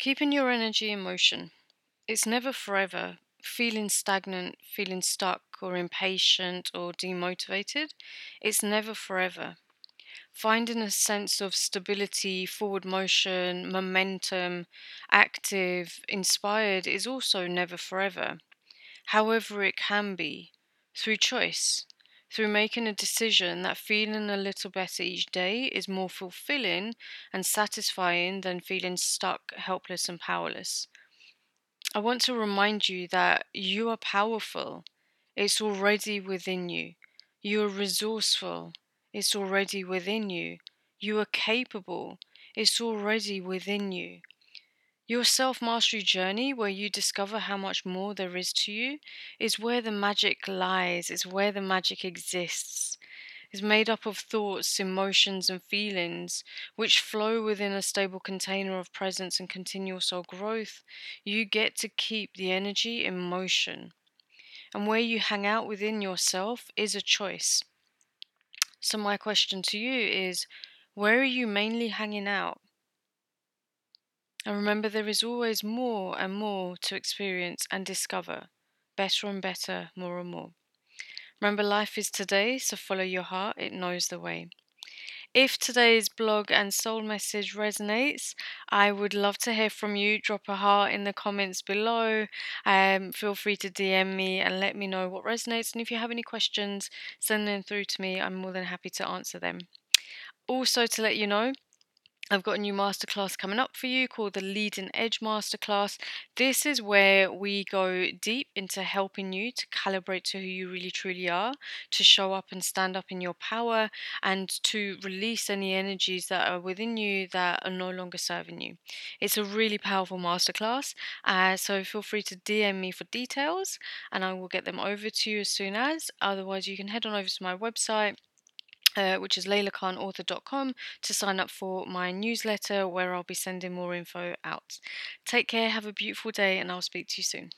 Keeping your energy in motion. It's never forever. Feeling stagnant, feeling stuck, or impatient, or demotivated, it's never forever. Finding a sense of stability, forward motion, momentum, active, inspired is also never forever. However, it can be through choice, through making a decision that feeling a little better each day is more fulfilling and satisfying than feeling stuck, helpless, and powerless. I want to remind you that you are powerful. It's already within you. You are resourceful. It's already within you. You are capable. It's already within you. Your self mastery journey, where you discover how much more there is to you, is where the magic lies, is where the magic exists. Is made up of thoughts, emotions, and feelings which flow within a stable container of presence and continual soul growth. You get to keep the energy in motion. And where you hang out within yourself is a choice. So, my question to you is where are you mainly hanging out? Remember, there is always more and more to experience and discover, better and better, more and more. Remember, life is today, so follow your heart, it knows the way. If today's blog and soul message resonates, I would love to hear from you. Drop a heart in the comments below. Um, feel free to DM me and let me know what resonates. And if you have any questions, send them through to me. I'm more than happy to answer them. Also, to let you know, I've got a new masterclass coming up for you called the Leading Edge Masterclass. This is where we go deep into helping you to calibrate to who you really truly are, to show up and stand up in your power, and to release any energies that are within you that are no longer serving you. It's a really powerful masterclass, uh, so feel free to DM me for details and I will get them over to you as soon as. Otherwise, you can head on over to my website uh, which is leilakhanauthor.com to sign up for my newsletter where I'll be sending more info out. Take care, have a beautiful day, and I'll speak to you soon.